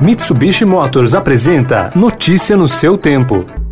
Mitsubishi Motors apresenta Notícia no seu tempo.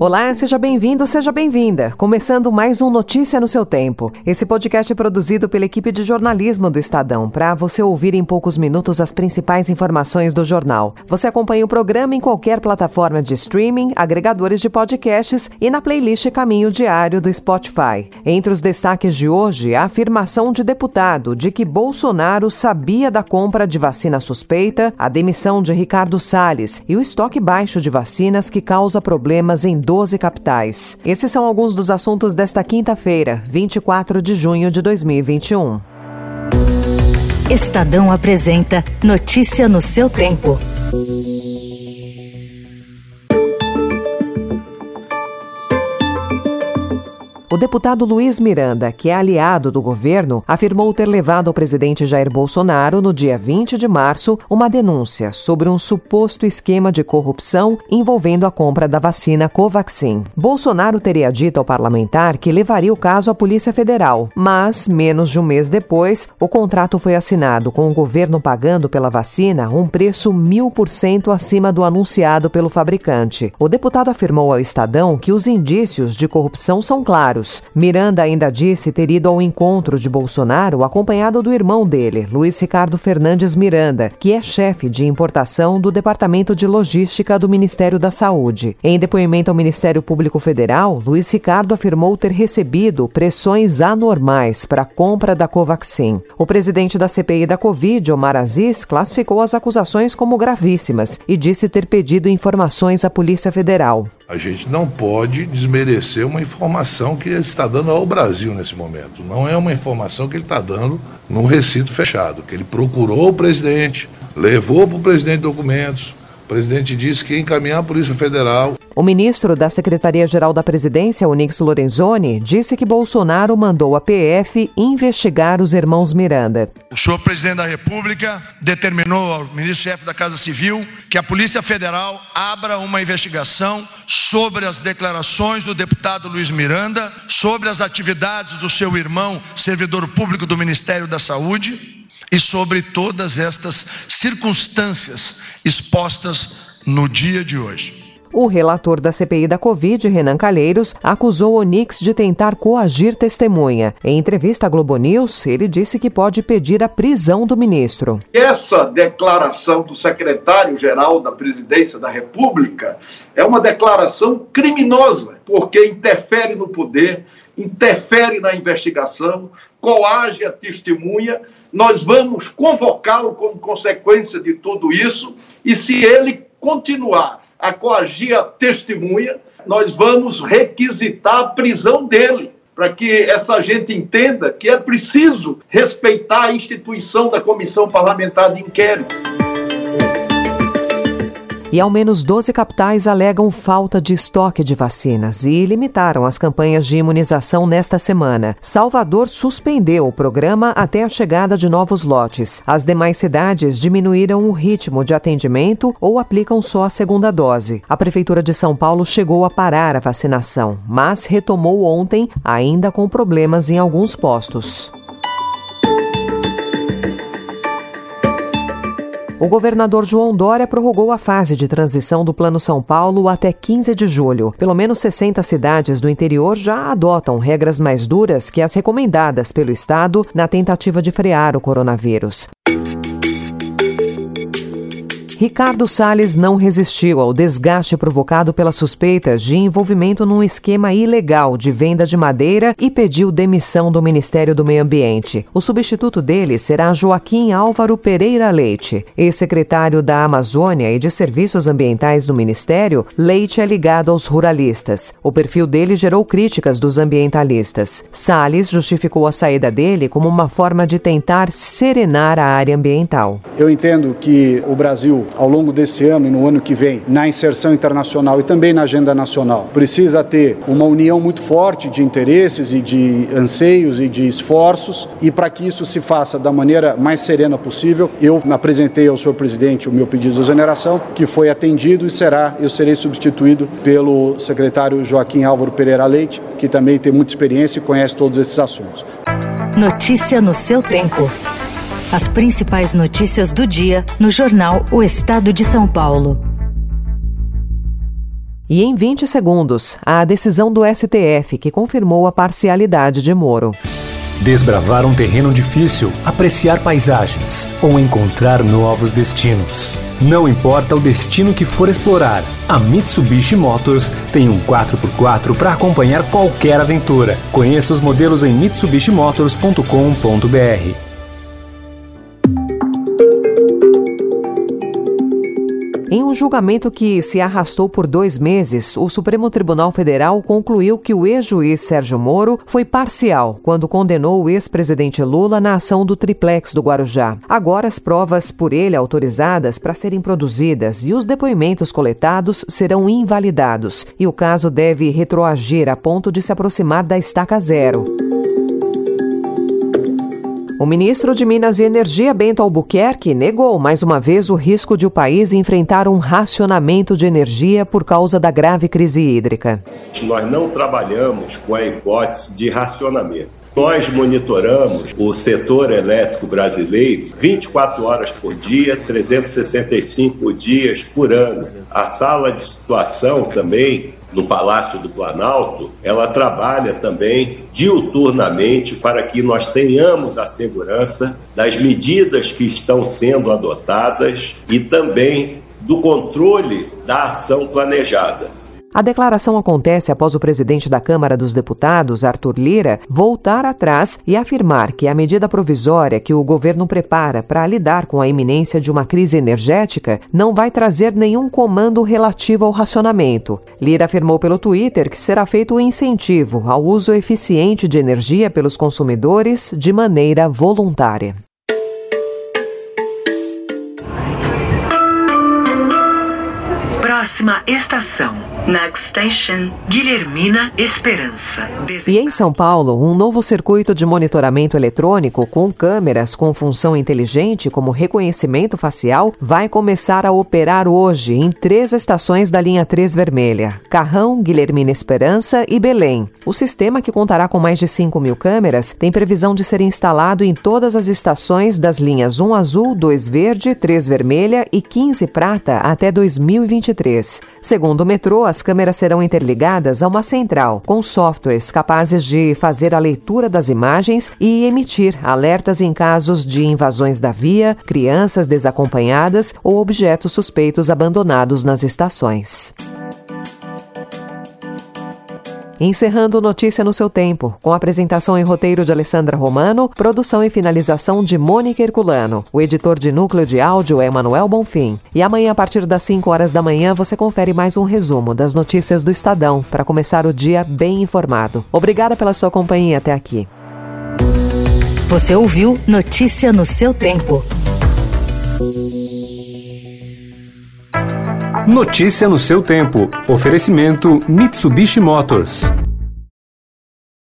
Olá, seja bem-vindo, seja bem-vinda. Começando mais um Notícia no seu tempo. Esse podcast é produzido pela equipe de jornalismo do Estadão, para você ouvir em poucos minutos as principais informações do jornal. Você acompanha o programa em qualquer plataforma de streaming, agregadores de podcasts e na playlist Caminho Diário do Spotify. Entre os destaques de hoje, a afirmação de deputado de que Bolsonaro sabia da compra de vacina suspeita, a demissão de Ricardo Salles e o estoque baixo de vacinas que causa problemas em 12 capitais. Esses são alguns dos assuntos desta quinta-feira, 24 de junho de 2021. Estadão apresenta Notícia no seu tempo. O deputado Luiz Miranda, que é aliado do governo, afirmou ter levado ao presidente Jair Bolsonaro, no dia 20 de março, uma denúncia sobre um suposto esquema de corrupção envolvendo a compra da vacina Covaxin. Bolsonaro teria dito ao parlamentar que levaria o caso à Polícia Federal, mas, menos de um mês depois, o contrato foi assinado com o governo pagando pela vacina um preço mil por cento acima do anunciado pelo fabricante. O deputado afirmou ao Estadão que os indícios de corrupção são claros Miranda ainda disse ter ido ao encontro de Bolsonaro acompanhado do irmão dele, Luiz Ricardo Fernandes Miranda, que é chefe de importação do Departamento de Logística do Ministério da Saúde. Em depoimento ao Ministério Público Federal, Luiz Ricardo afirmou ter recebido pressões anormais para a compra da Covaxin. O presidente da CPI da Covid, Omar Aziz, classificou as acusações como gravíssimas e disse ter pedido informações à Polícia Federal. A gente não pode desmerecer uma informação que ele está dando ao Brasil nesse momento. Não é uma informação que ele está dando num recinto fechado, que ele procurou o presidente, levou para o presidente documentos, o presidente disse que ia encaminhar a Polícia Federal. O ministro da Secretaria-Geral da Presidência, Onix Lorenzoni, disse que Bolsonaro mandou a PF investigar os irmãos Miranda. O senhor presidente da República determinou ao ministro-chefe da Casa Civil que a Polícia Federal abra uma investigação sobre as declarações do deputado Luiz Miranda, sobre as atividades do seu irmão, servidor público do Ministério da Saúde e sobre todas estas circunstâncias expostas no dia de hoje. O relator da CPI da Covid, Renan Calheiros, acusou Onix de tentar coagir testemunha. Em entrevista à Globo News, ele disse que pode pedir a prisão do ministro. Essa declaração do secretário-geral da Presidência da República é uma declaração criminosa, porque interfere no poder, interfere na investigação, coage a testemunha nós vamos convocá-lo como consequência de tudo isso, e se ele continuar a coagir a testemunha, nós vamos requisitar a prisão dele, para que essa gente entenda que é preciso respeitar a instituição da Comissão Parlamentar de Inquérito. E ao menos 12 capitais alegam falta de estoque de vacinas e limitaram as campanhas de imunização nesta semana. Salvador suspendeu o programa até a chegada de novos lotes. As demais cidades diminuíram o ritmo de atendimento ou aplicam só a segunda dose. A Prefeitura de São Paulo chegou a parar a vacinação, mas retomou ontem, ainda com problemas em alguns postos. O governador João Dória prorrogou a fase de transição do Plano São Paulo até 15 de julho. Pelo menos 60 cidades do interior já adotam regras mais duras que as recomendadas pelo Estado na tentativa de frear o coronavírus. Ricardo Salles não resistiu ao desgaste provocado pelas suspeitas de envolvimento num esquema ilegal de venda de madeira e pediu demissão do Ministério do Meio Ambiente. O substituto dele será Joaquim Álvaro Pereira Leite. Ex-secretário da Amazônia e de Serviços Ambientais do Ministério, Leite é ligado aos ruralistas. O perfil dele gerou críticas dos ambientalistas. Salles justificou a saída dele como uma forma de tentar serenar a área ambiental. Eu entendo que o Brasil ao longo desse ano e no ano que vem na inserção internacional e também na agenda nacional. Precisa ter uma união muito forte de interesses e de anseios e de esforços e para que isso se faça da maneira mais serena possível, eu apresentei ao senhor presidente o meu pedido de exoneração, que foi atendido e será, eu serei substituído pelo secretário Joaquim Álvaro Pereira Leite, que também tem muita experiência e conhece todos esses assuntos. Notícia no seu tempo. As principais notícias do dia no jornal O Estado de São Paulo. E em 20 segundos, a decisão do STF que confirmou a parcialidade de Moro. Desbravar um terreno difícil, apreciar paisagens ou encontrar novos destinos. Não importa o destino que for explorar, a Mitsubishi Motors tem um 4x4 para acompanhar qualquer aventura. Conheça os modelos em mitsubishimotors.com.br. Em um julgamento que se arrastou por dois meses, o Supremo Tribunal Federal concluiu que o ex-juiz Sérgio Moro foi parcial quando condenou o ex-presidente Lula na ação do triplex do Guarujá. Agora, as provas por ele autorizadas para serem produzidas e os depoimentos coletados serão invalidados, e o caso deve retroagir a ponto de se aproximar da estaca zero. O ministro de Minas e Energia, Bento Albuquerque, negou mais uma vez o risco de o país enfrentar um racionamento de energia por causa da grave crise hídrica. Nós não trabalhamos com a hipótese de racionamento. Nós monitoramos o setor elétrico brasileiro 24 horas por dia, 365 dias por ano. A sala de situação também no Palácio do Planalto, ela trabalha também diuturnamente para que nós tenhamos a segurança das medidas que estão sendo adotadas e também do controle da ação planejada. A declaração acontece após o presidente da Câmara dos Deputados, Arthur Lira, voltar atrás e afirmar que a medida provisória que o governo prepara para lidar com a iminência de uma crise energética não vai trazer nenhum comando relativo ao racionamento. Lira afirmou pelo Twitter que será feito o um incentivo ao uso eficiente de energia pelos consumidores de maneira voluntária. Próxima estação. Next Station, Guilhermina Esperança. E em São Paulo, um novo circuito de monitoramento eletrônico com câmeras com função inteligente como reconhecimento facial vai começar a operar hoje em três estações da linha 3 vermelha: Carrão, Guilhermina Esperança e Belém. O sistema, que contará com mais de 5 mil câmeras, tem previsão de ser instalado em todas as estações das linhas 1 azul, 2 verde, 3 vermelha e 15 prata até 2023. Segundo o metrô, as as câmeras serão interligadas a uma central com softwares capazes de fazer a leitura das imagens e emitir alertas em casos de invasões da via, crianças desacompanhadas ou objetos suspeitos abandonados nas estações. Encerrando Notícia no seu tempo, com apresentação e roteiro de Alessandra Romano, produção e finalização de Mônica Herculano. O editor de núcleo de áudio é Manuel Bonfim. E amanhã, a partir das 5 horas da manhã, você confere mais um resumo das notícias do Estadão para começar o dia bem informado. Obrigada pela sua companhia até aqui. Você ouviu Notícia no seu tempo. Notícia no seu tempo. Oferecimento Mitsubishi Motors.